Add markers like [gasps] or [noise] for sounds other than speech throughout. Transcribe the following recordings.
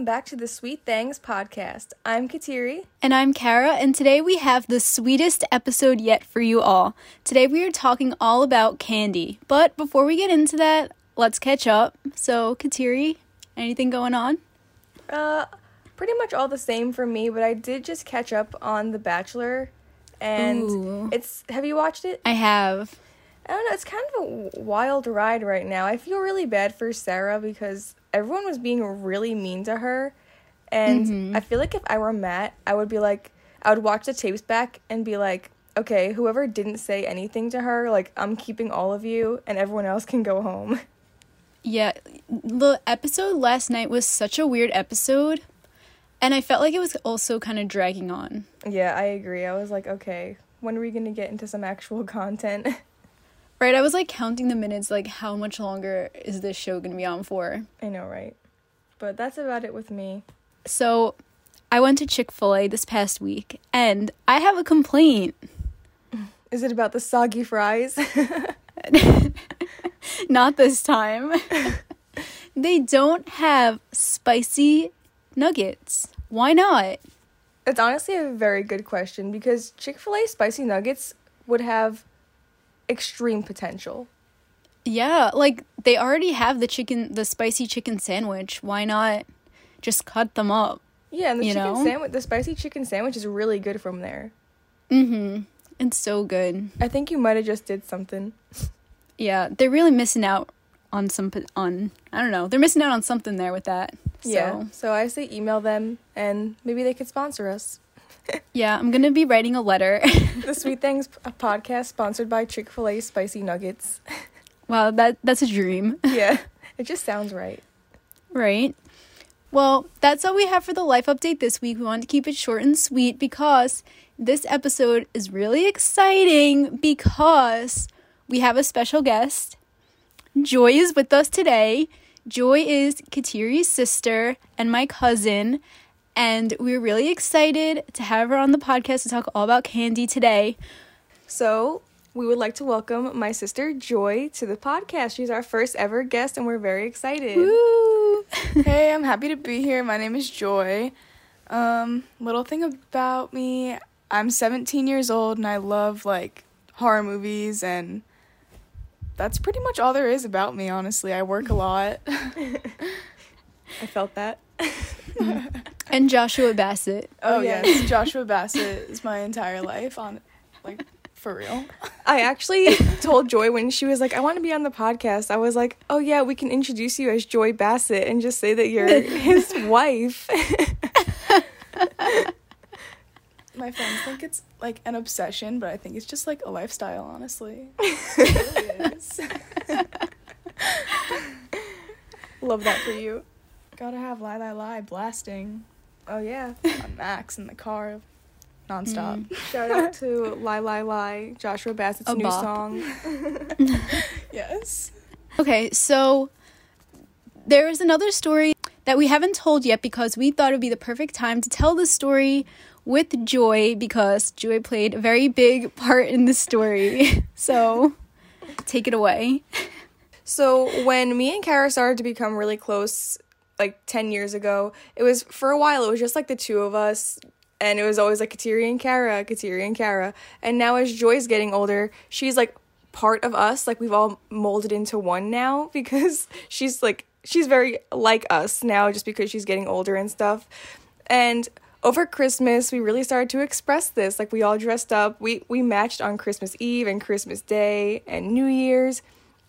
welcome back to the Sweet Things podcast. I'm Kateri. And I'm Kara, and today we have the sweetest episode yet for you all. Today we are talking all about candy. But before we get into that, let's catch up. So, Kateri, anything going on? Uh, pretty much all the same for me, but I did just catch up on The Bachelor, and Ooh. it's. Have you watched it? I have. I don't know. It's kind of a wild ride right now. I feel really bad for Sarah because everyone was being really mean to her, and Mhm. I feel like if I were Matt, I would be like, I would watch the tapes back and be like, okay, whoever didn't say anything to her, like I'm keeping all of you, and everyone else can go home. [laughs] Yeah, the episode last night was such a weird episode, and I felt like it was also kind of dragging on. yeah, I agree. I was like, okay, when are we gonna get into some actual [laughs] content? Right, I was like counting the minutes, like how much longer is this show gonna be on for? I know, right? But that's about it with me. So, I went to Chick fil A this past week, and I have a complaint. [laughs] Is it about the soggy fries? [laughs] Not this time. [laughs] they don't have spicy nuggets. Why not? It's honestly a very good question because Chick fil A spicy nuggets would have extreme potential. Yeah, like they already have the chicken, the spicy chicken sandwich. Why not just cut them up? Yeah, and the chicken know? sandwich, the spicy chicken sandwich is really good from there. Mm-hmm. It's so good. I think you might have just did something. Yeah, they're really missing out on some on I don't know. They're missing out on something there with that. So, Yeah. So I say email them and maybe they could sponsor us. Yeah, I'm gonna be writing a letter. [laughs] The Sweet Things a podcast sponsored by Chick fil A spicy nuggets. wow, that that's a dream. [laughs] yeah, [laughs] it just sounds right. Right. Well, that's all we have for the life update this week. We wanted to keep it short and sweet because this episode is really exciting because we have a special guest. Joy is with us today. Joy is Kateri's sister and my cousin, and we're really excited to have her on the podcast to talk all about candy today. So we would like to welcome my sister Joy to the podcast. She's our first ever guest and we're very excited. Woo! [laughs] hey, I'm happy to be here. My name is Joy. Um, little thing about me, I'm 17 years old and I love like horror movies and that's pretty much all there is about me, honestly. I work a lot. [laughs] I felt that. [laughs] and Joshua Bassett. oh, Oh, yeah. yes, [laughs] Joshua Bassett is my entire life on like for real. I actually [laughs] told Joy when she was like, I want to be on the podcast. I was like, oh, yeah, we can introduce you as Joy Bassett and just say that you're his wife. My friends think it's like an obsession, but I think it's just like a lifestyle, honestly. It really is. Love that for you. Gotta have lie lie lie blasting Oh, yeah. on max in the car nonstop. Mm. Shout out to Lie Lie Lie, Joshua Bassett's A new bop. song. [laughs] Yes. Okay, so there is another story that we haven't told yet because we thought it would be the perfect time to tell the story with Joy because Joy played a very big part in the story. [laughs] So take it away. So when me and Kara started to become really close, like ten years ago, it was for a while. It was just like the two of us, and it was always like Kateri and Kara, Kateri and Kara. And now as Joy's getting older, she's like part of us. Like we've all molded into one now [laughs] because she's like she's very like us now, just because she's getting older and stuff. And over Christmas, we really started to express this. Like we all dressed up. We we matched on Christmas Eve and Christmas Day and New Year's.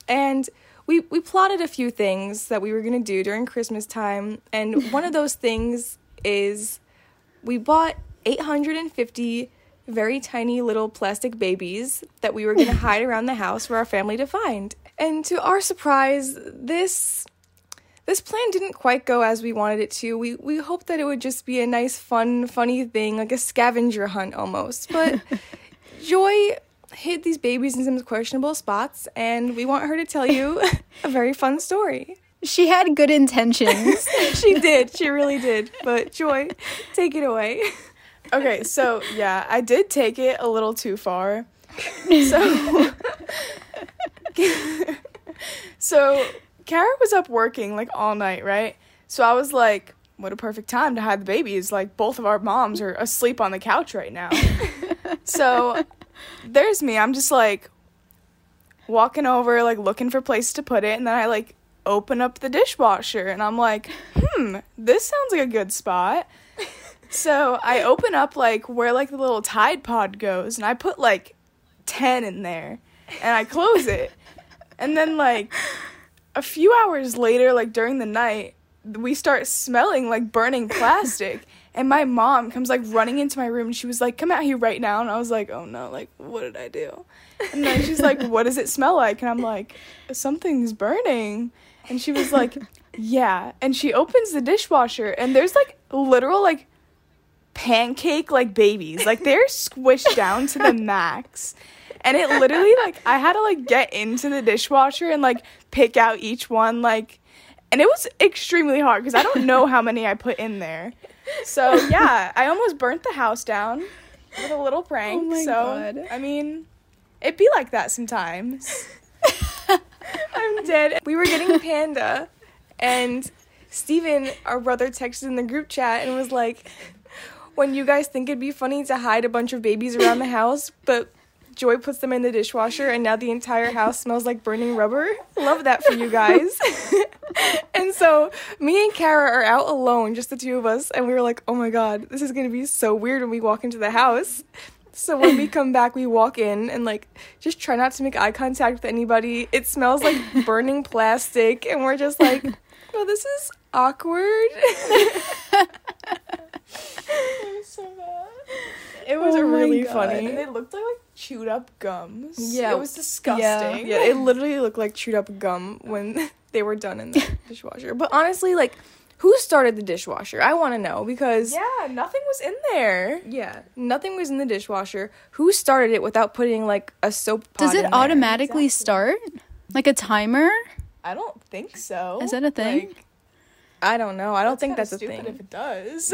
And we we plotted a few things that we were going to do during Christmas time. And [laughs] one of those things is we bought 850 very tiny little plastic babies that we were going [laughs] to hide around the house for our family to find. And to our surprise, this this plan didn't quite go as we wanted it to. We we hoped that it would just be a nice, fun, funny thing, like a scavenger hunt almost. But [laughs] Joy hid these babies in some questionable spots, and we want her to tell you [laughs] a very fun story. She had good intentions. [laughs] She did, she really did. But Joy, take it away. Okay, so yeah, I did take it a little too far. So [laughs] So Kara was up working like all night, right? So I was like, what a perfect time to hide the babies. Like both of our moms are asleep on the couch right now. so there's me. I'm just like walking over, like looking for places to put it, and then I like open up the dishwasher and I'm like, hmm, this sounds like a good spot. [laughs] So I open up like where like the little Tide Pod goes, and I put like ten in there, and I close it, and then like a few hours later, like during the night, we start smelling like burning plastic. And my mom comes like running into my room and she was like, Come out here right now. And I was like, Oh no, like, what did I do? And then she's like, What does it smell like? And I'm like, Something's burning. And she was like, [laughs] Yeah. And she opens the dishwasher and there's like literal like pancake like babies. Like they're squished down to the [laughs] max. And it literally like I had to like get into the dishwasher and like pick out each one like and it was extremely hard because I don't know how many I put in there. So yeah, I almost burnt the house down with a little prank. Oh my so God. I mean, it be like that sometimes. [laughs] I'm dead. We were getting a Panda, and Steven, our brother, texted in the group chat and was like, when you guys think it'd be funny to hide a bunch of babies around the house, but Joy puts them in the dishwasher and now the entire house smells like burning rubber. Love that for you guys. [laughs] and so me and Kara are out alone, just the two of us, and we were like, oh my god, this is gonna be so weird when we walk into the house. So when we come back, we walk in and like just try not to make eye contact with anybody. It smells like [laughs] burning plastic, and we're just like, well, this is awkward. [laughs] it was so bad. It was Oh really God. funny. And it looked like, like chewed up gums. Yeah, it was disgusting. Yeah, yeah, it literally looked like chewed up gum when [laughs] they were done in the [laughs] dishwasher. But honestly, like, who started the dishwasher? I want to know because Yeah, nothing was in there. yeah, nothing was in the dishwasher. Who started it without putting like a soap? Does it in there? automatically start? Like a timer? I don't think so. Is that a thing? Like, I don't know. I don't think that's a stupid thing. If it does.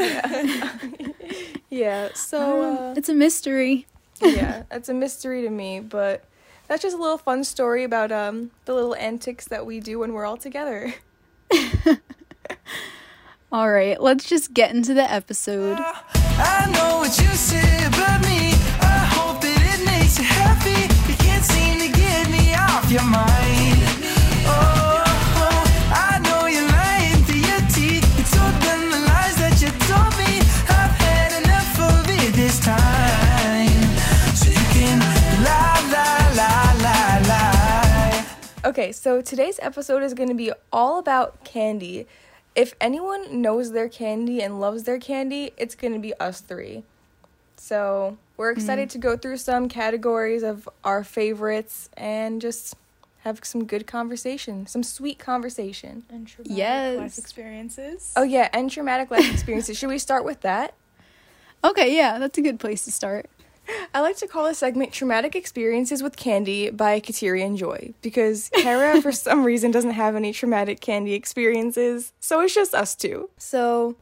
Yeah. [laughs] So uh, it's a mystery. Yeah, it's a mystery to me, but that's just a little fun story about um the little antics that we do when we're all together. [laughs] All right, let's just get into the episode. I Okay, so today's episode is going to be all about candy. If anyone knows their candy and loves their candy, it's going to be us three. So, we're mm-hmm. excited to go through some categories of our favorites and just have some good conversation, some sweet conversation. and traumatic Yes. life experiences. Oh, yeah, and traumatic life experiences. Should we start with that? [laughs] Okay, yeah, that's a good place to start. I like to call this segment Traumatic Experiences with Candy by Kateri and Joy because Kara, for [laughs] some reason, doesn't have any traumatic candy experiences, so it's just us two. So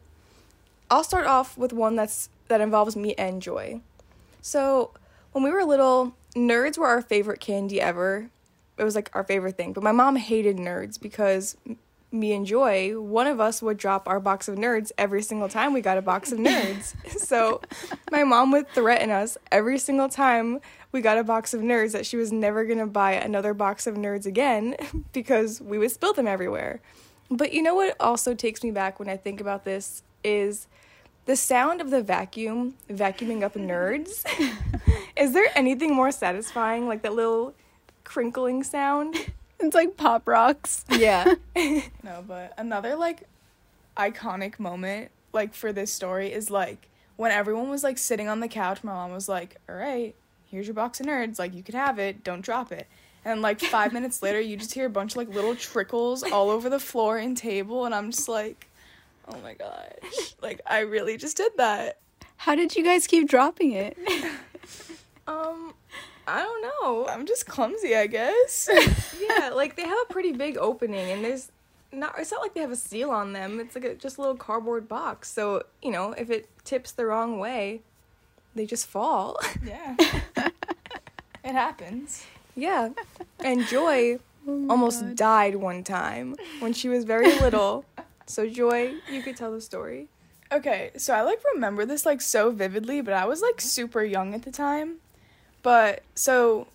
I'll start off with one that's that involves me and Joy. So when we were little, nerds were our favorite candy ever. It was like our favorite thing, but my mom hated nerds because me and Joy, one of us would drop our box of nerds every single time we got a box of nerds. [laughs] so my mom would threaten us every single time we got a box of nerds that she was never going to buy another box of nerds again [laughs] because we would spill them everywhere. But you know what also takes me back when I think about this is the sound of the vacuum vacuuming up nerds. [laughs] is there anything more satisfying like that little crinkling sound? It's like pop rocks. Yeah. [laughs] No, but another like iconic moment like for this story is like when everyone was like sitting on the couch, my mom was like, "All right, here's your box of nerds. Like you could have it. Don't drop it." And like 5 [laughs] minutes later, you just hear a bunch of like little trickles all over the floor and table and I'm just like, "Oh my gosh. [laughs] Like I really just did that." How did you guys keep dropping it? um I don't know. I'm just clumsy, I guess. [laughs] yeah, [laughs] like they have a pretty big opening, and there's not. It's not like they have a seal on them. It's like a, just a little cardboard box. So you know, if it tips the wrong way, they just fall. yeah. [laughs] it happens. yeah, and Joy Oh almost died one time when she was very little. So Joy, you could tell the story. Okay, so I like remember this like so vividly, but I was like super young at the time. But so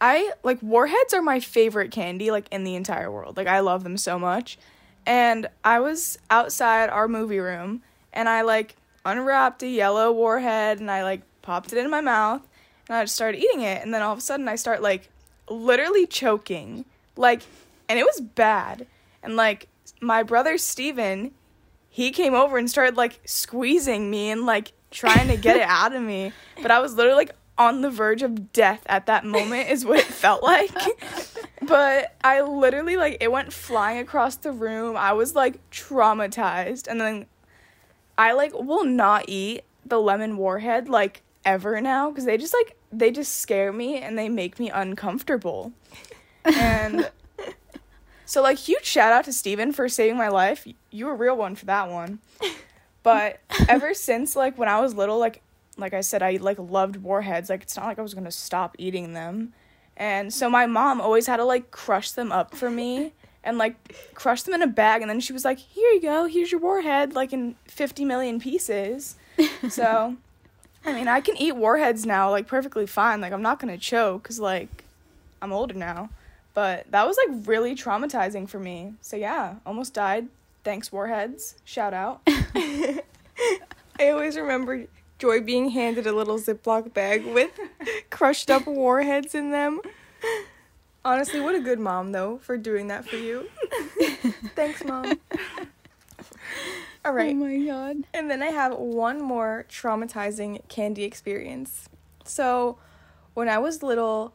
I like warheads are my favorite candy like in the entire world. Like I love them so much. And I was outside our movie room and I like unwrapped a yellow warhead and I like popped it in my mouth and I just started eating it and then all of a sudden I start like literally choking. Like and it was bad. And like my brother Steven, he came over and started like squeezing me and like trying to get it [laughs] out of me. But I was literally like on the verge of death at that moment is what it felt like. [laughs] but I literally like it went flying across the room. I was like traumatized and then I like will not eat the lemon warhead like ever now because they just like they just scare me and they make me uncomfortable. And so like huge shout out to Steven for saving my life. You were a real one for that one. But ever since like when I was little, like like I said, I like loved warheads. Like it's not like I was gonna stop eating them. And so my mom always had to like crush them up for me and like crush them in a bag and then she was like, Here you go, here's your warhead, like in fifty million pieces. [laughs] So I mean I can eat warheads now like perfectly fine. Like I'm not gonna choke because like I'm older now. But that was like really traumatizing for me. So yeah, almost died. Thanks, Warheads. Shout out. [laughs] [laughs] I always remember Joy being handed a little Ziploc bag with [laughs] crushed up warheads in them. Honestly, what a good mom though for doing that for you. [laughs] Thanks, mom. All oh right. Oh my god. And then I have one more traumatizing candy experience. So, when I was little,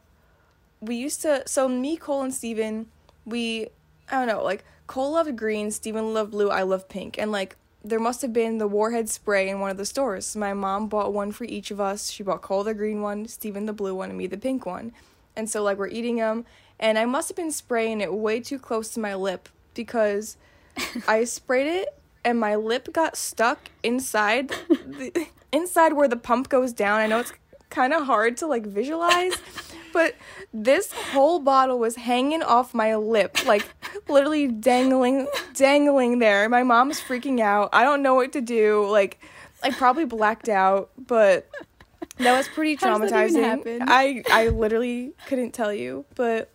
we used to. So, me, Cole, and Steven, we. I don't know, like, Cole loved green, Steven loved blue, I love pink. And, like, there must have been the Warhead spray in one of the stores. My mom bought one for each of us. She bought Cole the green one, Steven the blue one, and me the pink one. And so, like, we're eating them. And I must have been spraying it way too close to my lip because [laughs] I sprayed it and my lip got stuck inside the, [laughs] inside where the pump goes down. I know it's kind of hard to like visualize, [laughs] but this whole bottle was hanging off my lip, like [laughs] literally dangling dangling there. My mom's freaking out. I don't know what to do. Like I probably blacked out, but that was pretty How does that even traumatizing. I I literally couldn't tell you, but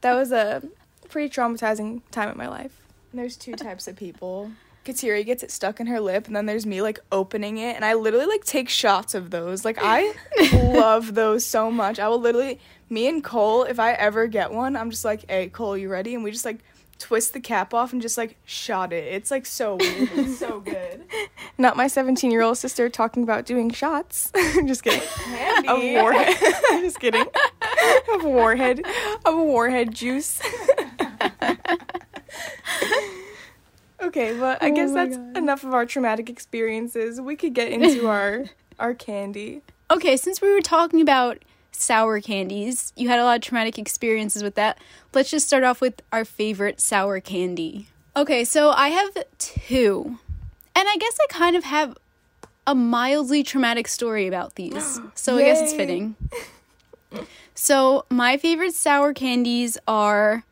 that was a pretty traumatizing time in my life. There's two types of people. Kateri gets it stuck in her lip, and then there's me like opening it, and I literally like take shots of those. Like I [laughs] love those so much. I will literally, me and Cole, if I ever get one, I'm just like, "Hey, Cole, you ready?" And we just like twist the cap off and just like shot it. It's like so weird. It's so [laughs] good. Not my 17 year old sister talking about doing shots. [laughs] I'm just kidding. Candy. Of warhead. [laughs] just kidding. Of warhead. Of warhead juice. okay, but I Oh guess that's God. enough of our traumatic experiences. We could get into our our candy. Okay, since we were talking about sour candies, you had a lot of traumatic experiences with that. Let's just start off with our favorite sour candy. Okay, so I have two. And I guess I kind of have a mildly traumatic story about these. [gasps] So I guess it's fitting. So, my favorite sour candies are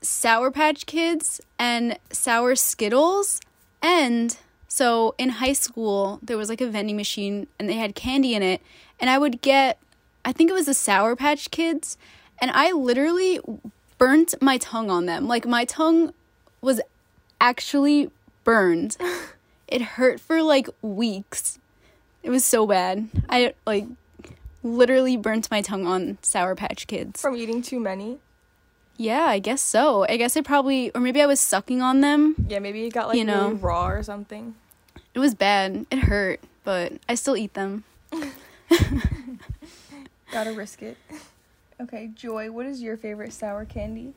Sour Patch Kids and Sour Skittles. And so in high school, there was like a vending machine and they had candy in it. And I would get, I think it was the Sour Patch Kids. And I literally burnt my tongue on them. Like my tongue was actually burned. [laughs] It hurt for like weeks. It was so bad. I like literally burnt my tongue on Sour Patch Kids. From eating too many. Yeah, I guess so. I guess I probably, or maybe I was sucking on them. Yeah, maybe it got like You know. really raw or something. It was bad. It hurt, but I still eat them. [laughs] [laughs] Gotta risk it. Okay, Joy, what is your favorite sour candy?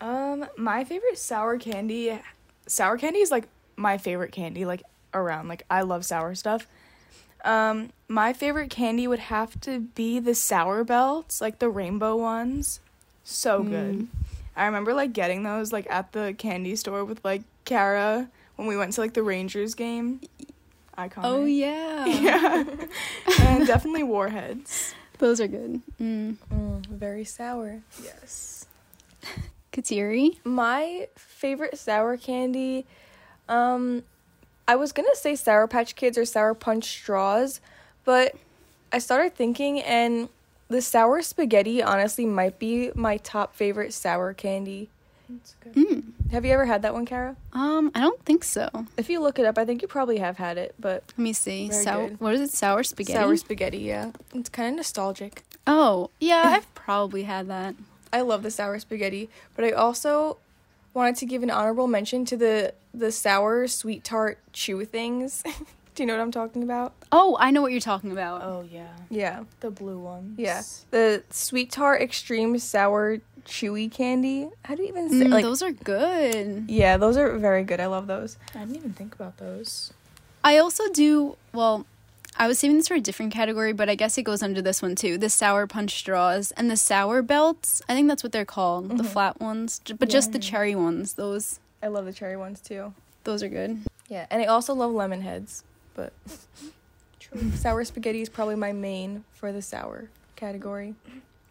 Um, my favorite sour candy, sour candy is like my favorite candy like around. Like I love sour stuff. Um, my favorite candy would have to be the sour belts, like the rainbow ones. So good. I remember like getting those like at the candy store with like Kara when we went to like the Rangers game. Iconic. Oh, yeah. [laughs] Yeah. [laughs] and definitely warheads. Those are good. Mm. Mm, very sour. Yes. [laughs] Kateri? My favorite sour candy, Um, I was gonna say Sour Patch Kids or Sour Punch straws, but I started thinking, and the sour spaghetti honestly might be my top favorite sour candy. That's good. Mm. Have you ever had that one, Kara? Um, I don't think so. If you look it up, I think you probably have had it, but let me see. Sour. good. What is it? Sour spaghetti. sour spaghetti, yeah, it's kind of nostalgic. oh, yeah. [laughs] I've probably had that. I love the sour spaghetti, but I also wanted to give an honorable mention to the the sour sweet tart chew things. [laughs] Do you know what I'm talking about? Oh, I know what you're talking about. Oh yeah, Yeah. the blue ones. Yeah. The sweet tart extreme sour chewy candy. How do you even say Mm, like those are good. Yeah, those are very good. I love those. I didn't even think about those. I also do. Well, I was saving this for a different category, but I guess it goes under this one too. The sour punch straws and the sour belts. I think that's what they're called. The Mhm. flat ones, J- but just the cherry ones. Those I love the cherry ones too. those are good. Yeah, and I also love lemon heads, but [laughs] sour spaghetti is probably my main for the sour category.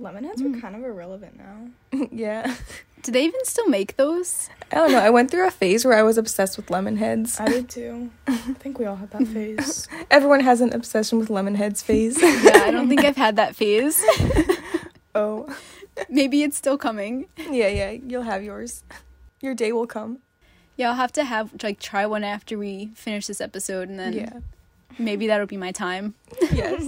Lemonheads Mm. are kind of irrelevant now. [laughs] yeah. [laughs] Do they even still make those? I don't know. I went through a phase where I was obsessed with lemon heads. I did too. I think we all had that phase. [laughs] Everyone has an obsession with lemon heads phase. Yeah, I don't think I've had that phase. oh. Maybe it's still coming. Yeah, yeah, you'll have yours. Your day will come. Yeah, I'll have to have like try one after we finish this episode, and then yeah. maybe that'll be my time. Yes.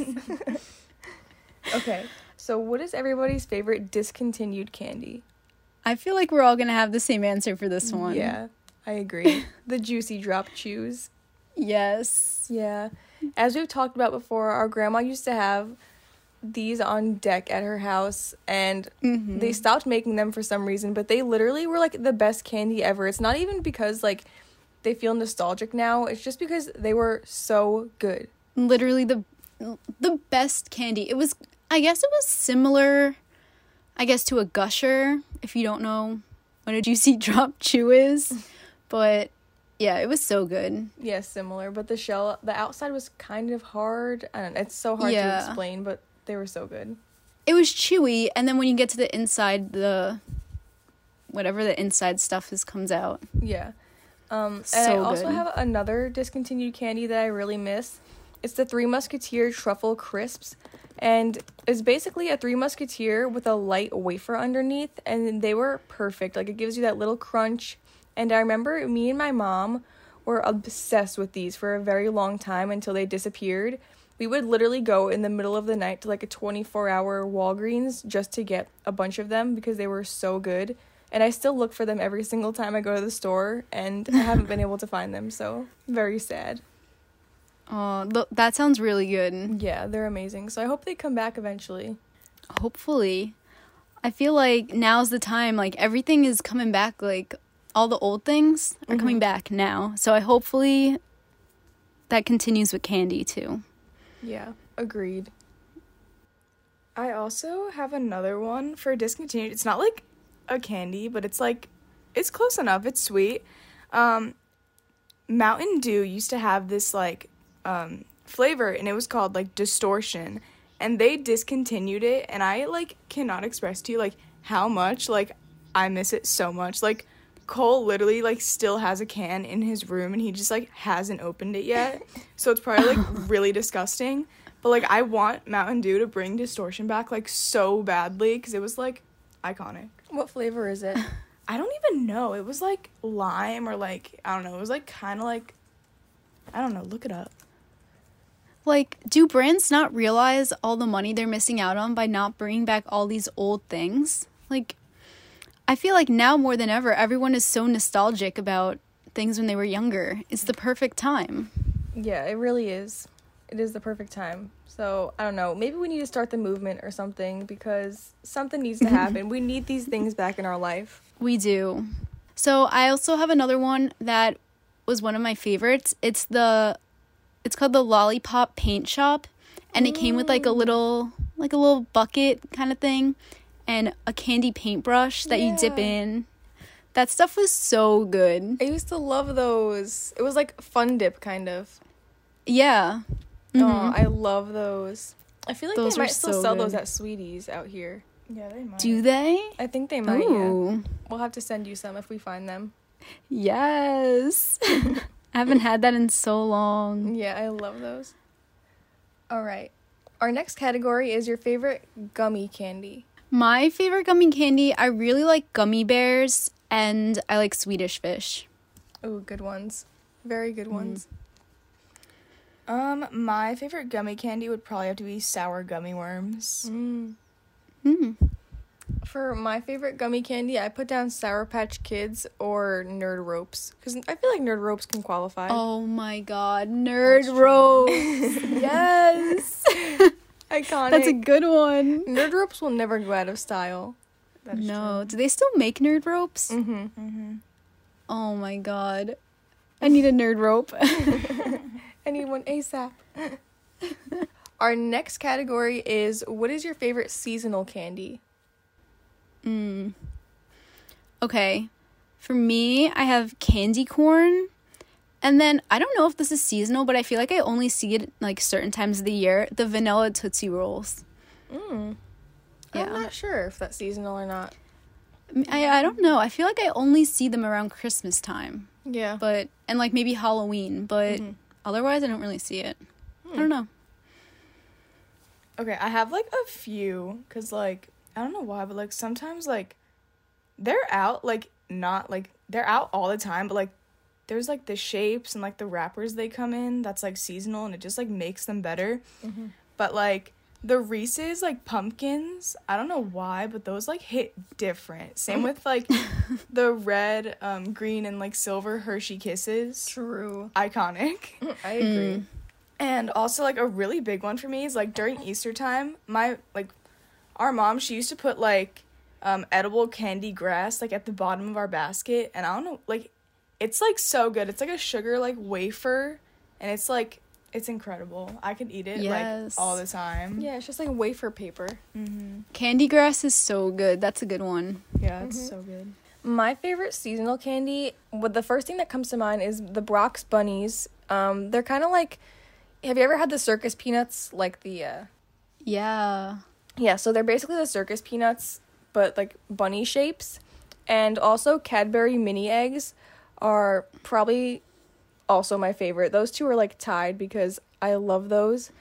okay. So, what is everybody's favorite discontinued candy? I feel like we're all gonna have the same answer for this one. Yeah, I agree. [laughs] the juicy drop chews. Yes. Yeah. As we've talked about before, our grandma used to have these on deck at her house and Mm-hmm. they stopped making them for some reason, but they literally were like the best candy ever. It's not even because like they feel nostalgic now, it's just because they were so good. literally the the best candy. It was I guess it was similar I guess to a gusher if you don't know what a juicy drop chew is. But yeah, it was so good. Yeah, similar, but the shell, the outside was kind of hard. I don't know, it's so hard to explain, but they were so good. It was chewy and then when you get to the inside the whatever the inside stuff is comes out. Yeah. Um, and I also good. have another discontinued candy that I really miss. It's the Three Musketeer Truffle Crisps. And it's basically a Three Musketeer with a light wafer underneath. And they were perfect. Like, it gives you that little crunch. And I remember me and my mom were obsessed with these for a very long time until they disappeared. We would literally go in the middle of the night to like a 24 hour Walgreens just to get a bunch of them because they were so good. And I still look for them every single time I go to the store, and I haven't been [laughs] able to find them, so very sad. Oh, th- that sounds really good. Yeah, they're amazing. So I hope they come back eventually. Hopefully. I feel like now's the time like everything is coming back like all the old things are coming Mhm. back now. So I hopefully that continues with candy too. Yeah, agreed. I also have another one for discontinued. It's not like a candy, but it's like it's close enough. It's sweet. Um, Mountain Dew used to have this like um, flavor, and it was called like Distortion, and they discontinued it. And I like cannot express to you like how much like I miss it so much. Like Cole literally like still has a can in his room, and he just like hasn't opened it yet. So it's probably like [laughs] really disgusting. But like I want Mountain Dew to bring distortion back like so badly because it was like iconic. What flavor is it? [laughs] I don't even know. It was like lime or like I don't know. It was like kind of like I don't know. Look it up. Like do brands not realize all the money they're missing out on by not bringing back all these old things? Like I feel like now more than ever everyone is so nostalgic about things when they were younger. It's the perfect time. yeah, it really is. It is the perfect time. So I don't know. Maybe we need to start the movement or something because something needs to [laughs] happen. we need these things back in our life. We do. So I also have another one that was one of my favorites. It's the it's called the Lollipop Paint Shop and it came with like a little like a little bucket kind of thing and a candy paintbrush that you dip in. That stuff was so good. I used to love those. It was like fun dip kind of. Yeah. Oh, Mhm. I love those. I feel like Those they might still so sell those at Sweeties out here. Yeah, they might. Do they? I think they might. Yeah. Ooh. We'll have to send you some if we find them. Yes. [laughs] I haven't had that in so long. Yeah, I love those. All right. Our next category is your favorite gummy candy. My favorite gummy candy, I really like gummy bears and I like Swedish fish. Oh, good ones. Very good ones. Um, my favorite gummy candy would probably have to be sour gummy worms. Mm. Mm. For my favorite gummy candy, I put down Sour Patch Kids or Nerd Ropes because I feel like Nerd Ropes can qualify. Oh my god, nerd ropes. [laughs] yes. [laughs] Iconic. That's a good one. Nerd Ropes will never go out of style. No, do they still make nerd ropes? Mm-hmm. true. Mhm. Oh my god. I need a nerd rope. [laughs] Anyone ASAP. Our next category is what is your favorite seasonal candy? Mm. Okay. For me, I have candy corn. And then I don't know if this is seasonal, but I feel like I only see it like certain times of the year. The vanilla Tootsie Rolls. Mm. Yeah. I'm not sure if that's seasonal or not. I, I don't know. I feel like I only see them around Christmas time. Yeah. But and like maybe Halloween, but Mhm. otherwise I don't really see it. I don't know. Okay, I have like a few cuz like I don't know why, but like sometimes like they're out like not like they're out all the time, but like there's like the shapes and like the wrappers they come in that's like seasonal and it just like makes them better. Mm-hmm. But like the Reese's like pumpkins, I don't know why, but those like hit different. Same with like [laughs] the red, um, green, and like silver Hershey Kisses. True. Iconic. [laughs] I agree. Mm. And also like a really big one for me is like during Easter time, my like our mom, she used to put like um edible candy grass like at the bottom of our basket and I don't know like it's like so good. It's like a sugar like wafer and it's like it's incredible. I could eat it Yes. like all the time. Yeah, it's just like wafer paper. Mm-hmm. Candy grass is so good. That's a good one. Yeah, it's Mhm. so good. My favorite seasonal candy, what the first thing that comes to mind is the Brach's bunnies. Um, they're kind of like, have you ever had the circus peanuts? Like the, uh, Yeah. Yeah. So they're basically the circus peanuts, but like bunny shapes. And also Cadbury mini eggs are probably also my favorite. Those two are like tied because I love those.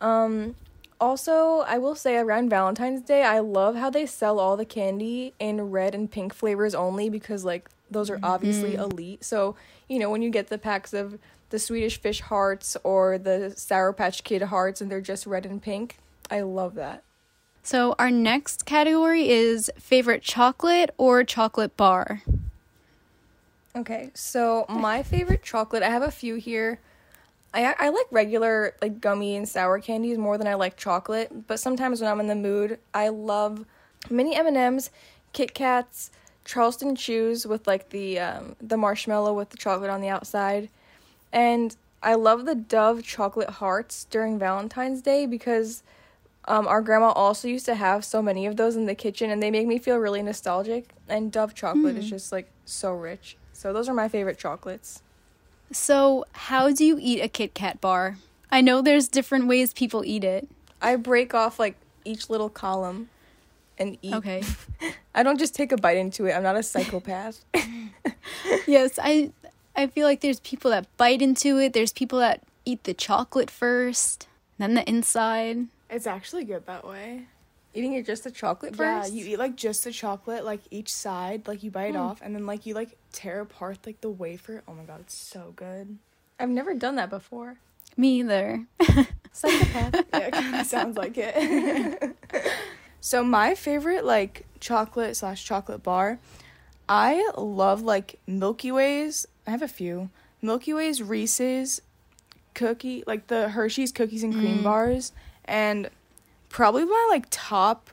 Um, also, I will say around Valentine's Day, I love how they sell all the candy in red and pink flavors only because like those are obviously elite. So, you know, when you get the packs of the Swedish fish hearts or the Sour Patch Kid hearts and they're just red and pink, I love that. So our next category is favorite chocolate or chocolate bar. Okay, so my favorite chocolate, I have a few here. I I like regular like gummy and sour candies more than I like chocolate, but sometimes when I'm in the mood, I love mini M&Ms, Kit Kats, Charleston Chews with like the um, the marshmallow with the chocolate on the outside. And I love the Dove chocolate hearts during Valentine's Day because um, our grandma also used to have so many of those in the kitchen, and they make me feel really nostalgic. And Dove chocolate is just like so rich. So those are my favorite chocolates. So, how do you eat a Kit Kat bar? I know there's different ways people eat it. I break off like each little column and eat. Okay. [laughs] I don't just take a bite into it. I'm not a psychopath. [laughs] yes, I I feel like there's people that bite into it. There's people that eat the chocolate first, then the inside. It's actually good that way. Eating it just the chocolate Yeah, first. you eat like just the chocolate, like each side, like you bite Hmm. off, and then like you like tear apart like the wafer. Oh my god, it's so good. I've never done that before. Me either. [laughs] Psychopath. [laughs] yeah, it kind of sounds like it. [laughs] so my favorite like chocolate slash chocolate bar, I love like Milky Ways. I have a few Milky Ways, Reese's, cookie like the Hershey's cookies and cream Mm. bars, and probably my like top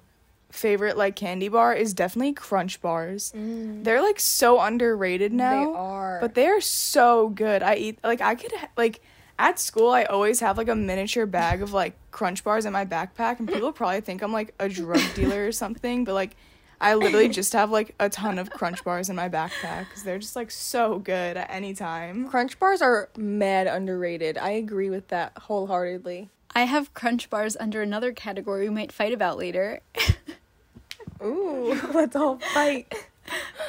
favorite like candy bar is definitely Crunch bars. Mm. They're like so underrated now. They are. But they're so good. I eat like I could like at school I always have like a miniature bag of like crunch bars in my backpack and people [laughs] probably think I'm like a drug dealer or something, but like I literally just have like a ton of crunch bars in my backpack cuz they're just like so good at any time. Crunch bars are mad underrated. I agree with that wholeheartedly. I have crunch bars under another category we might fight about later. [laughs] Ooh, [laughs] let's all fight.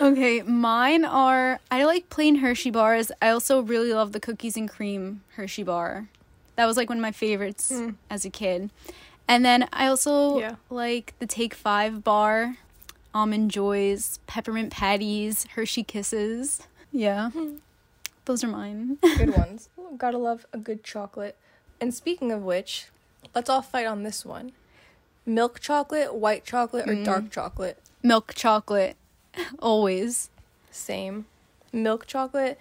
Okay, mine are I like plain Hershey bars. I also really love the cookies and cream Hershey bar. That was like one of my favorites Mm. as a kid. And then I also Yeah. like the Take 5 bar, almond joys, peppermint patties, Hershey kisses. Yeah. Those are mine. Good [laughs] ones. Gotta love a good chocolate. And speaking of which, let's all fight on this one. Milk chocolate, white chocolate, or dark mm-hmm. chocolate? Milk chocolate. [laughs] Always. Same. Milk chocolate.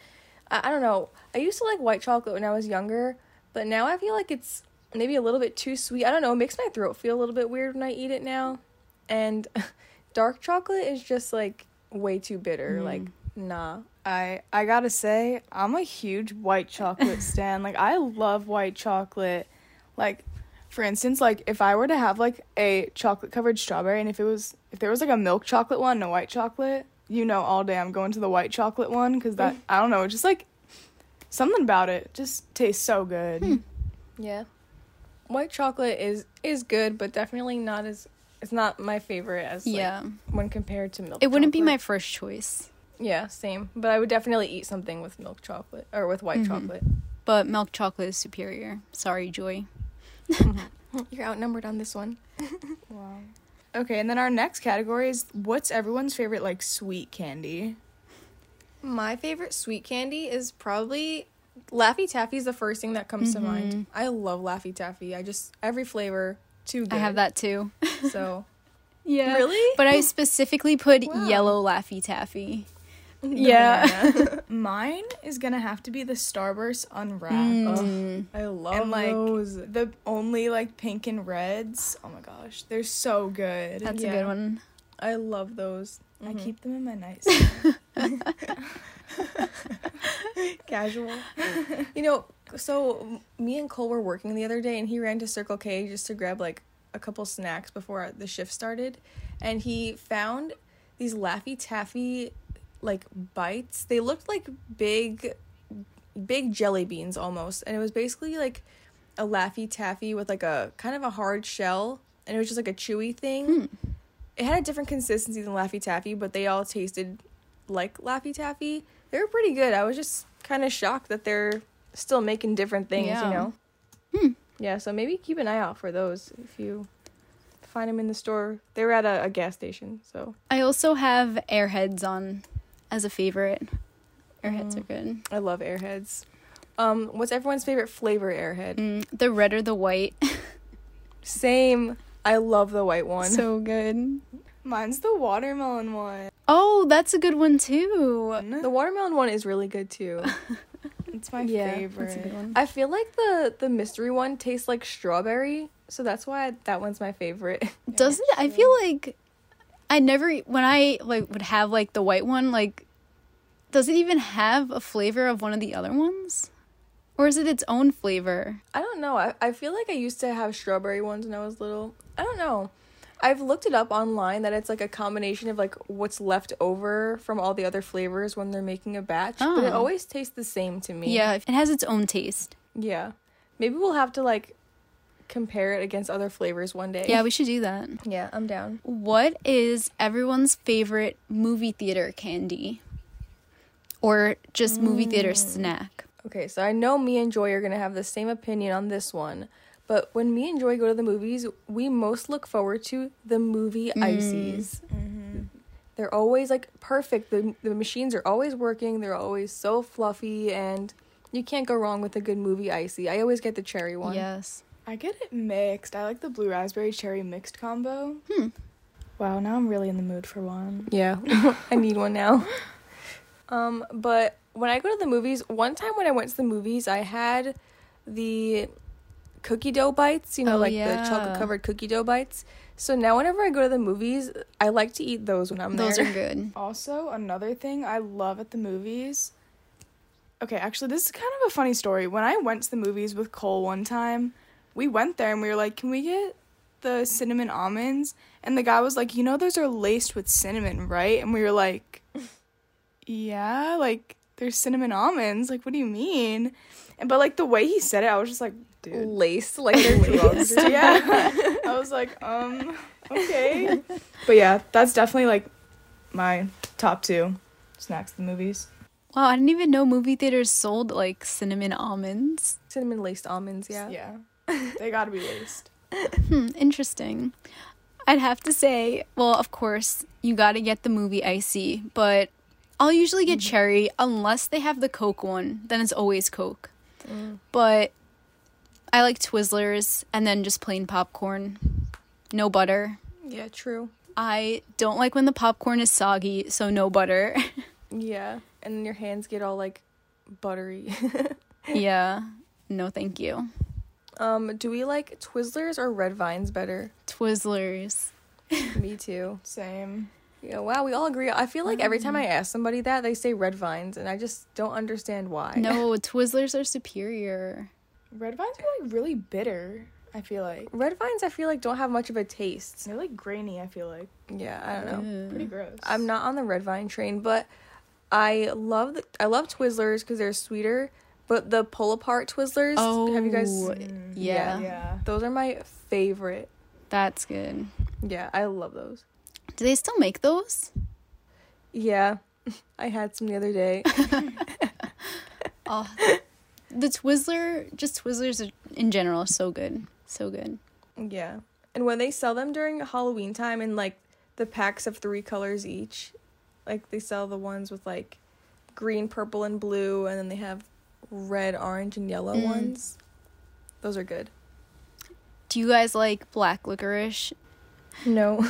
I, I don't know. I used to like white chocolate when I was younger, but now I feel like it's maybe a little bit too sweet. I don't know. It makes my throat feel a little bit weird when I eat it now. And [laughs] dark chocolate is just like way too bitter. Mm. Like, nah. I I gotta say, I'm a huge white chocolate [laughs] stan. Like I love white chocolate. Like, for instance, like if I were to have like a chocolate covered strawberry, and if it was if there was like a milk chocolate one and a white chocolate, you know, all day I'm going to the white chocolate one because that mm. I don't know, just like something about it just tastes so good. Hmm. Yeah. White chocolate is is good, but definitely not as it's not my favorite as like, yeah. when compared to milk. It wouldn't be my first choice, Yeah, same. But I would definitely eat something with milk chocolate or with white Mm-hmm. chocolate. but milk chocolate is superior. Sorry, Joy. [laughs] You're outnumbered on this one. [laughs] Wow. Okay, and then our next category is what's everyone's favorite like sweet candy? My favorite sweet candy is probably Laffy Taffy is the first thing that comes to mind. I love Laffy Taffy. I just every flavor too good. I have that too. So [laughs] yeah. Really? But I specifically put Wow. yellow Laffy Taffy. [laughs] Yeah. [laughs] Mine is gonna have to be the Starburst Unwrapped. Mm. I love and like those. the only like pink and reds. Oh my gosh, they're so good. That's a good one. I love those. I keep them in my nice. [laughs] Casual. you know, so me and Cole were working the other day and he ran to Circle K just to grab like a couple snacks before the shift started. And he found these Laffy Taffy like bites. They looked like big big jelly beans almost. And it was basically like a Laffy Taffy with like a kind of a hard shell and it was just like a chewy thing. It had a different consistency than Laffy Taffy, but they all tasted like Laffy Taffy. They were pretty good. I was just kind of shocked that they're still making different things, Yeah. you know? Hmm. Yeah, so maybe keep an eye out for those if you find them in the store. They were at a, a gas station, so I also have Airheads on as a favorite. Airheads are good. I love Airheads. Um, what's everyone's favorite flavor Airhead? Mm, the red or the white. [laughs] Same. I love the white one. so good. Mine's the watermelon one. Oh, that's a good one too. the watermelon one is really good too. [laughs] It's my Yeah, favorite. That's a good one. I feel like the the mystery one tastes like strawberry, so that's why that one's my favorite. Doesn't I feel [laughs] like I never when I like would have like the white one like does it even have a flavor of one of the other ones? Or is it its own flavor? I don't know. I, I feel like I used to have strawberry ones when I was little. I don't know. I've looked it up online that it's like a combination of like what's left over from all the other flavors when they're making a batch, but it Oh. always tastes the same to me. Yeah, it has its own taste. Yeah. Maybe we'll have to like compare it against other flavors one day. Yeah, we should do that. Yeah, I'm down. What is everyone's favorite movie theater candy? Or just movie theater mm. snack? Okay, so I know me and Joy are gonna have the same opinion on this one, but when me and Joy go to the movies, we most look forward to the movie mm. ices. Mm-hmm. They're always like perfect. The the machines are always working. They're always so fluffy, and you can't go wrong with a good movie icy. I always get the cherry one. Yes. I get it mixed. I like the blue raspberry cherry mixed combo. Hmm. Wow, now I'm really in the mood for one. Yeah, [laughs] I need one now. [laughs] Um, but when I go to the movies, one time when I went to the movies, I had the cookie dough bites, you know, Oh, like the chocolate covered cookie dough bites. So now whenever I go to the movies, I like to eat those when I'm Those there. Those are good. [laughs] Also, another thing I love at the movies. Okay, actually, this is kind of a funny story. When I went to the movies with Cole one time, we went there and we were like, "Can we get the cinnamon almonds?" And the guy was like, "You know, those are laced with cinnamon, right?" And we were like, "Yeah, like there's cinnamon almonds. Like, what do you mean?" And but like the way he said it, I was just like, "Dude, Laced like they're [laughs] drugs. yeah. [laughs] I was like, um, okay. [laughs] But yeah, that's definitely like my top two snacks the movies. Wow, I didn't even know movie theaters sold like cinnamon almonds. Cinnamon laced almonds, yeah. Yeah. They gotta be laced. Hmm, interesting. I'd have to say, well, of course, you gotta get the movie icy, but I'll usually get cherry unless they have the Coke one. Then it's always Coke. But I like Twizzlers and then just plain popcorn. No butter. Yeah, true. I don't like when the popcorn is soggy, so no butter. [laughs] Yeah. And your hands get all like buttery. [laughs] yeah. No, thank you. Um, do we like Twizzlers or Red Vines better? Twizzlers. [laughs] Me too. Same. Yeah, wow, we all agree. I feel like every time I ask somebody that, they say Red Vines, and I just don't understand why. No, [laughs] Twizzlers are superior. Red vines are like really bitter. I feel like Red Vines, I feel like, don't have much of a taste. they're like grainy. I feel like Yeah, I don't know. Ugh. pretty gross. I'm not on the red vine train, but I love the, I love Twizzlers because they're sweeter. But the pull apart Twizzlers, have you guys? Oh, Mm, yeah. yeah. Those are my favorite. That's good. Yeah, I love those. Do they still make those? Yeah, [laughs] I had some the other day. [laughs] [laughs] Oh, the Twizzler, just Twizzlers in general, are so good, so good. yeah, and when they sell them during Halloween time in like the packs of three colors each, like they sell the ones with like green, purple, and blue, and then they have red, orange, and yellow Mm. ones. Those are good. Do you guys like black licorice? [laughs] No.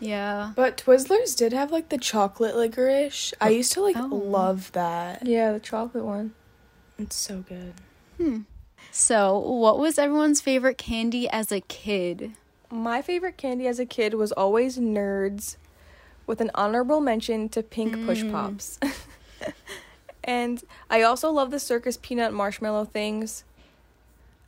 Yeah. But Twizzlers did have like the chocolate licorice. I used to like Oh. love that. Yeah, the chocolate one. It's so good. Hmm. So, what was everyone's favorite candy as a kid? My favorite candy as a kid was always Nerds, with an honorable mention to Pink Push Mm. Pops. [laughs] and I also love the circus peanut marshmallow things.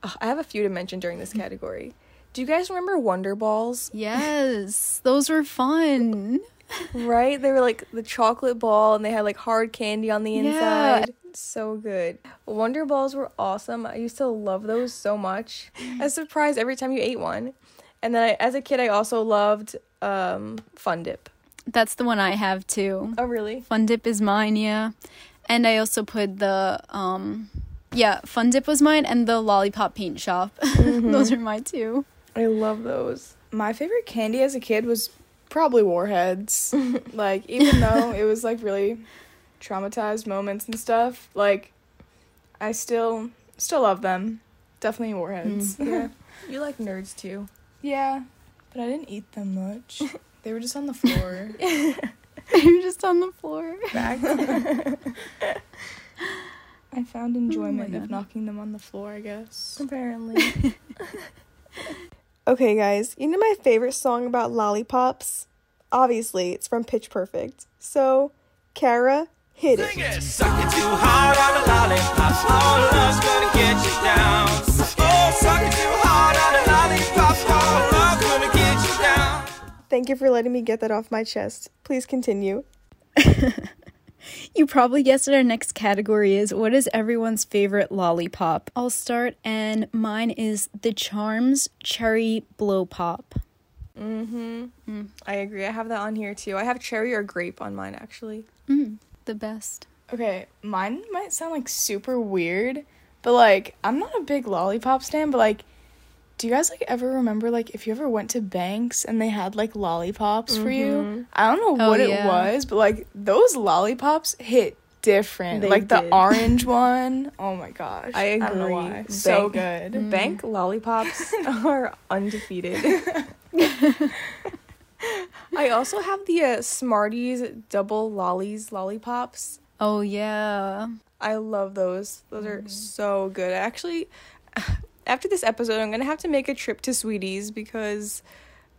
Ugh, I have a few to mention during this [laughs] category. Do you guys remember Wonder Balls? Yes, those were fun. [laughs] Right? They were like the chocolate ball and they had like hard candy on the inside. Yeah. So good. Wonder Balls were awesome. I used to love those so much. [laughs] I was surprised every time you ate one. And then I, as a kid, I also loved um, Fun Dip. That's the one I have too. Oh, really? Fun Dip is mine, yeah. And I also put the um yeah, Fun Dip was mine and the Lollipop Paint Shop. [laughs] Those are my two. I love those. My favorite candy as a kid was probably Warheads. [laughs] like even though it was like really traumatized moments and stuff, like I still still love them. Definitely Warheads. Yeah. [laughs] you like nerds too. yeah, but I didn't eat them much. They were just on the floor. [laughs] You're just on the floor. Back. [laughs] I found enjoyment oh God. of knocking them on the floor, I guess. Apparently. [laughs] okay, guys. You know my favorite song about lollipops? Obviously, it's from Pitch Perfect. So, Kara, hit it. Suck it Thank you for letting me get that off my chest. Please continue. [laughs] You probably guessed what our next category is. What is everyone's favorite lollipop? I'll start, and mine is the Charms Cherry Blow Pop. Mm-hmm. I agree. I have that on here too. I have cherry or grape on mine actually. Mm, the best. Okay, mine might sound like super weird, but like I'm not a big lollipop stan, but like do you guys like ever remember like if you ever went to Banks and they had like lollipops for you? Mm-hmm. I don't know Oh, what it was, but like those lollipops hit different. They like the orange [laughs] one. Oh my gosh. I don't know agree. why. So Bank- good. Mm-hmm. Bank lollipops [laughs] are undefeated. [laughs] I also have the uh, Smarties double lollies lollipops. Oh, yeah. I love those. Those are mm-hmm. so good. Actually, after this episode, I'm gonna have to make a trip to Sweeties because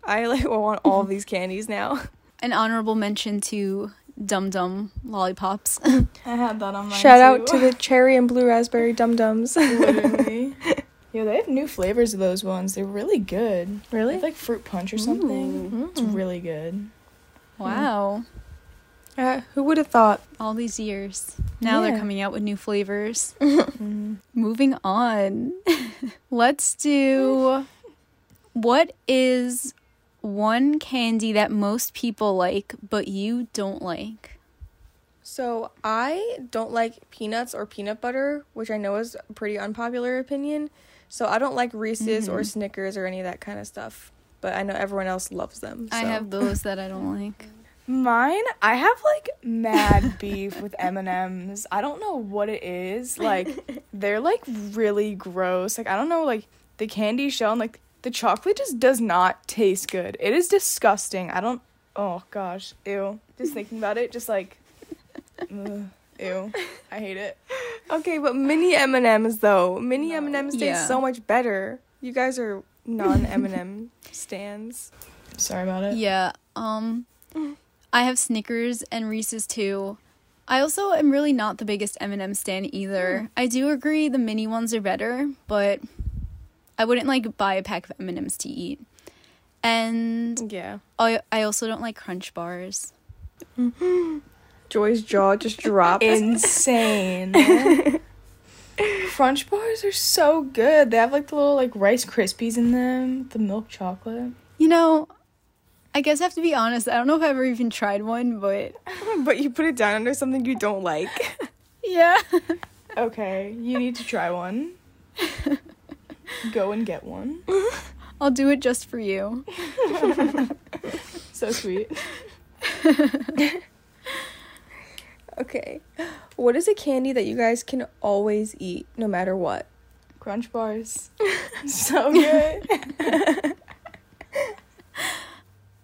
I like [laughs] want all these [laughs] candies now. An honorable mention to Dum Dum lollipops. [laughs] I had that on my Shout out to the cherry and blue raspberry dum dums. literally. Yeah, they have new flavors of those ones. They're really good. Really? have, like fruit punch or something. It's mm. really good. wow. Uh, who would have thought? All these years. Now they're coming out with new flavors. [laughs] Mm. Moving on. [laughs] Let's do what is one candy that most people like but you don't like? So I don't like peanuts or peanut butter, which I know is a pretty unpopular opinion. So I don't like Reese's or Snickers or any of that kind of stuff. But I know everyone else loves them. I have those that I don't like. [laughs] Mine, I have like mad [laughs] beef with M&Ms. I don't know what it is. Like [laughs] they're like really gross. Like I don't know like the candy shell and like the chocolate just does not taste good. It is disgusting. I don't Oh gosh, ew. Just thinking about it just like [laughs] ugh, ew. I hate it. Okay, but mini M and M's though, mini M and M's taste Yeah. so much better. You guys are non M and M stands. Sorry about it. Yeah. Um I have Snickers and Reese's too. I also am really not the biggest M&M stan either. I do agree the mini ones are better, but I wouldn't like buy a pack of M&Ms to eat. And Yeah. I I also don't like crunch bars. [laughs] Joy's jaw just dropped. Insane. [laughs] Crunch bars are so good. They have like the little like Rice Krispies in them, the milk chocolate. You know, I guess I have to be honest. I don't know if I've ever even tried one, but [laughs] but you put it down under something you don't like. [laughs] yeah. Okay, you need to try one. [laughs] Go and get one. I'll do it just for you. So sweet. Okay. What is a candy that you guys can always eat no matter what? Crunch bars. so good.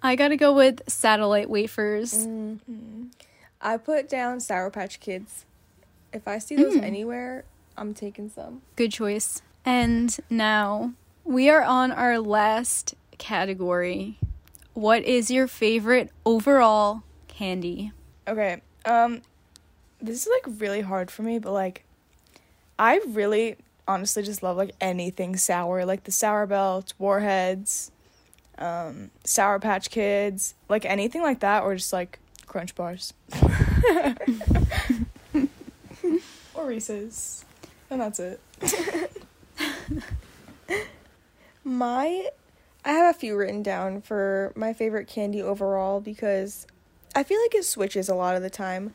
I got to go with satellite wafers. I put down Sour Patch Kids. If I see those Mm. anywhere, I'm taking some. Good choice. And now we are on our last category. What is your favorite overall candy? Okay. Um this is like really hard for me, but like I really honestly just love like anything sour, like the sour belts, warheads, um, sour patch kids, like anything like that or just like crunch bars. [laughs] or Reese's. And that's it. [laughs] My I have a few written down for my favorite candy overall because I feel like it switches a lot of the time.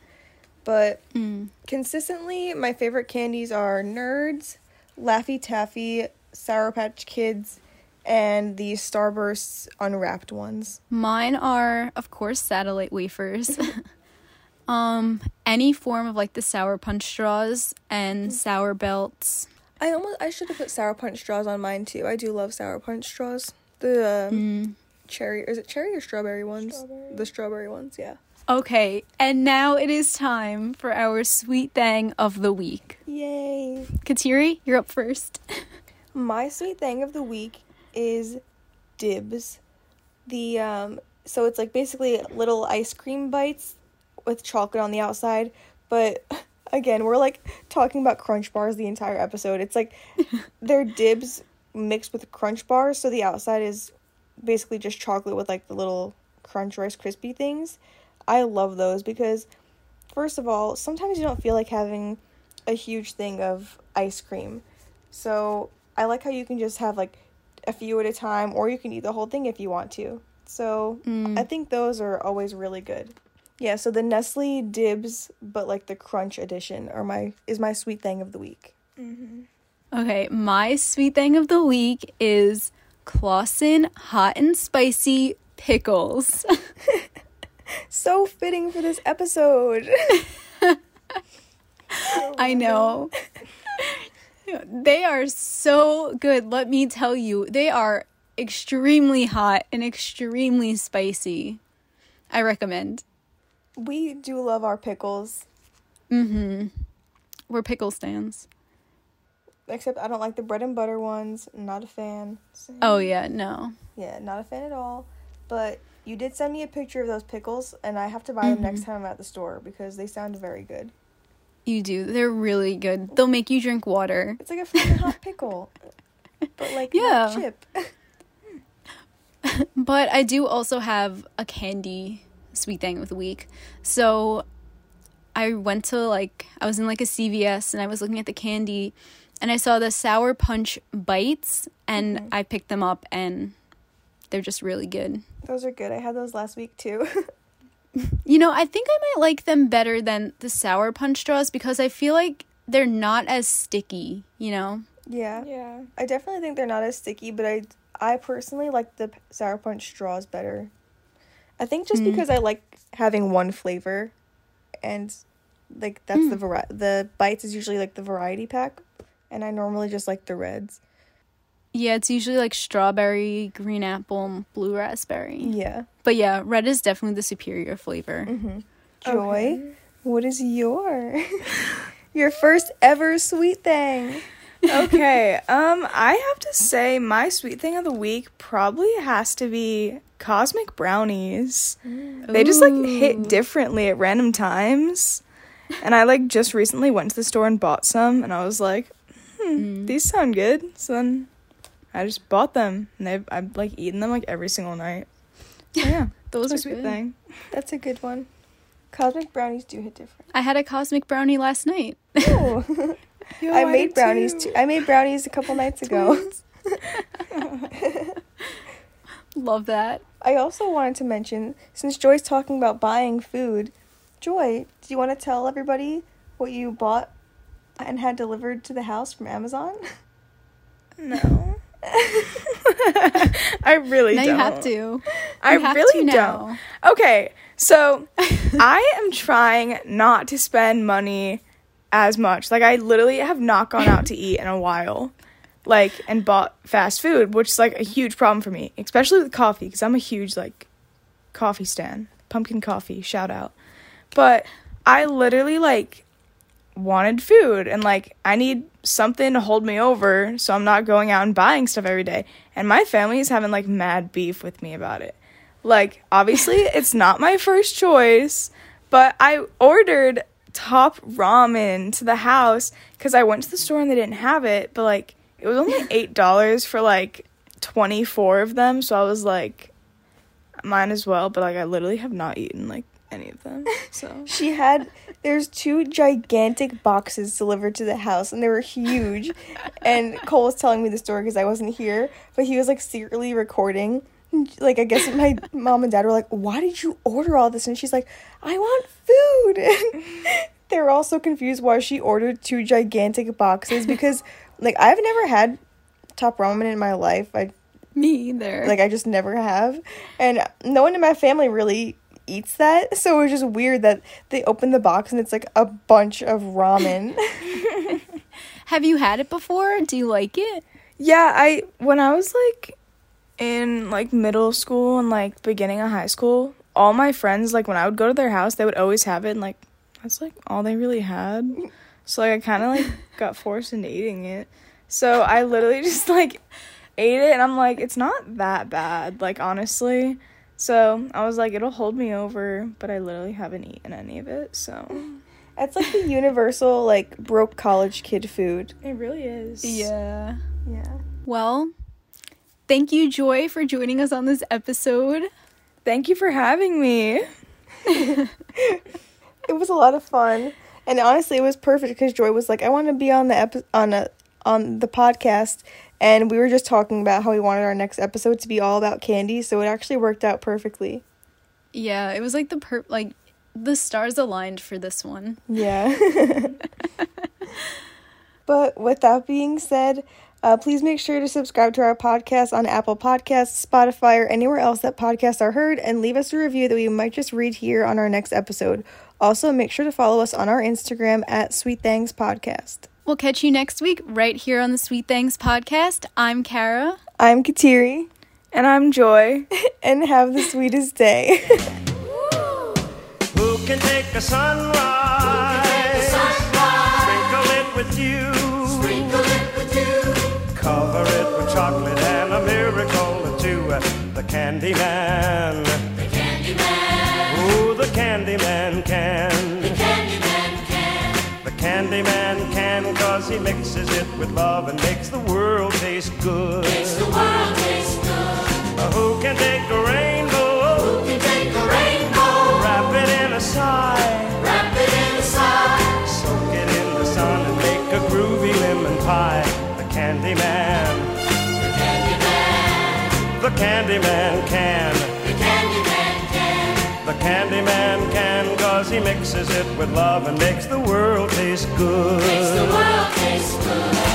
But Mm. consistently my favorite candies are Nerds, Laffy Taffy, Sour Patch Kids, and the Starbursts unwrapped ones. Mine are, of course, satellite wafers. [laughs] um, any form of like the sour punch straws and sour belts. I almost I should have put sour punch straws on mine too. I do love sour punch straws. The uh, Mm. cherry is it cherry or strawberry ones? The strawberry ones, yeah. Okay, and now it is time for our sweet thing of the week. Yay. Kateri, you're up first. [laughs] My sweet thing of the week is dibs. The um so it's like basically little ice cream bites with chocolate on the outside, but [laughs] again, we're like talking about crunch bars the entire episode. It's like [laughs] they're dibs mixed with crunch bars, so the outside is basically just chocolate with like the little crunch rice crispy things. I love those because first of all, sometimes you don't feel like having a huge thing of ice cream. So I like how you can just have like a few at a time, or you can eat the whole thing if you want to. So Mm. I think those are always really good. Yeah, so the Nestle Dibs, but like the Crunch edition, are my is my sweet thing of the week. Okay, my sweet thing of the week is Claussen hot and spicy pickles. [laughs] So fitting for this episode. [laughs] I know. [laughs] they are so good, let me tell you. They are extremely hot and extremely spicy. I recommend. we do love our pickles, Mm Mhm. We're pickle stands. except I don't like the bread and butter ones. Not a fan. Oh yeah, no. Yeah, not a fan at all. But you did send me a picture of those pickles, and I have to buy them next time I'm at the store because they sound very good. You do. They're really good. They'll make you drink water. It's like a freaking hot [laughs] pickle, but like Yeah. chip. [laughs] But I do also have a candy sweet thing of the week. So I went to like I was in like a CVS and I was looking at the candy and I saw the sour punch bites and mm-hmm. I picked them up and they're just really good. Those are good. I had those last week too. [laughs] You know, I think I might like them better than the sour punch straws because I feel like they're not as sticky, you know? yeah. Yeah. I definitely think they're not as sticky, but I I personally like the sour punch straws better. I think just Mm. because I like having one flavor, and like that's the vari- the bites is usually like the variety pack, and I normally just like the reds. Yeah, it's usually like strawberry, green apple, and blue raspberry. Yeah. But yeah, red is definitely the superior flavor. Mm-hmm. Joy, what is your [laughs] your first ever sweet thing? okay. [laughs] Um, I have to say my sweet thing of the week probably has to be cosmic brownies. They just like hit differently at random times. And I like just recently went to the store and bought some and I was like, hmm, these sound good. So then I just bought them and they've I've like eaten them like every single night. So [laughs] yeah, Those that's are a sweet good. thing. That's a good one. Cosmic brownies do hit different. I had a cosmic brownie last night. [laughs] Oh. Yo, [laughs] I made brownies too. too. I made brownies a couple nights ago. Love that. I also wanted to mention, since Joy's talking about buying food, Joy, do you want to tell everybody what you bought and had delivered to the house from Amazon? No. [laughs] I really now don't. you have to. I have really to don't. Okay, so [laughs] I am trying not to spend money as much. Like I literally have not gone out to eat in a while. Like and bought fast food, which is like a huge problem for me, especially with coffee because I'm a huge like coffee stan. Pumpkin coffee, shout out. But I literally like wanted food and like I need something to hold me over so I'm not going out and buying stuff every day. And my family is having like mad beef with me about it. Like obviously [laughs] it's not my first choice, but I ordered top ramen to the house cuz I went to the store and they didn't have it, but like it was only [laughs] $8 for like 24 of them, so I was like mine as well, but like I literally have not eaten like any of them. So [laughs] She had there's two gigantic boxes delivered to the house and they were huge. [laughs] and Cole was telling me the story because I wasn't here, but he was like secretly recording. Like I guess my [laughs] mom and dad were like, "Why did you order all this?" And she's like, "I want food." And [laughs] they were all so confused why she ordered two gigantic boxes because like I've never had top ramen in my life. I Me either. like I just never have. And no one in my family really eats that. So it was just weird that they open the box and it's like a bunch of ramen. [laughs] [laughs] have you had it before? Do you like it? Yeah, I when I was like in like middle school and like beginning of high school, all my friends like when I would go to their house, they would always have it and like that's like all they really had. So like I kind of like [laughs] got forced into eating it. So I literally just like ate it and I'm like it's not that bad, like honestly. So I was like it'll hold me over, but I literally haven't eaten any of it. So [laughs] It's like the universal like broke college kid food. it really is. Yeah. Yeah. Well, thank you, Joy, for joining us on this episode. Thank you for having me. [laughs] [laughs] It was a lot of fun. And honestly, it was perfect because Joy was like, "I want to be on the epi- on a on the podcast." And we were just talking about how we wanted our next episode to be all about candy, so it actually worked out perfectly. Yeah, it was like the per like the stars aligned for this one. Yeah. [laughs] but with that being said, uh, please make sure to subscribe to our podcast on Apple Podcasts, Spotify, or anywhere else that podcasts are heard, and leave us a review that we might just read here on our next episode. Also, make sure to follow us on our Instagram at Sweet Things Podcast. We'll catch you next week right here on the Sweet Things podcast. I'm Kara. I'm Kateri, And I'm Joy. [laughs] and have the sweetest day. Who can take a sunrise? Sprinkle it with you. Cover it with chocolate and a miracle or two. The candy he mixes it with love and makes the world taste good. Makes the world taste good. Who can take a rainbow? Who can take a rainbow? Wrap it in a sigh. Wrap it in a sigh. Soak it in the sun and make a groovy lemon pie. The candy man. The candy man. The candy Candyman can. The Candyman can. The Candyman can, cause he mixes it with love and makes the world taste good. Makes the world taste good.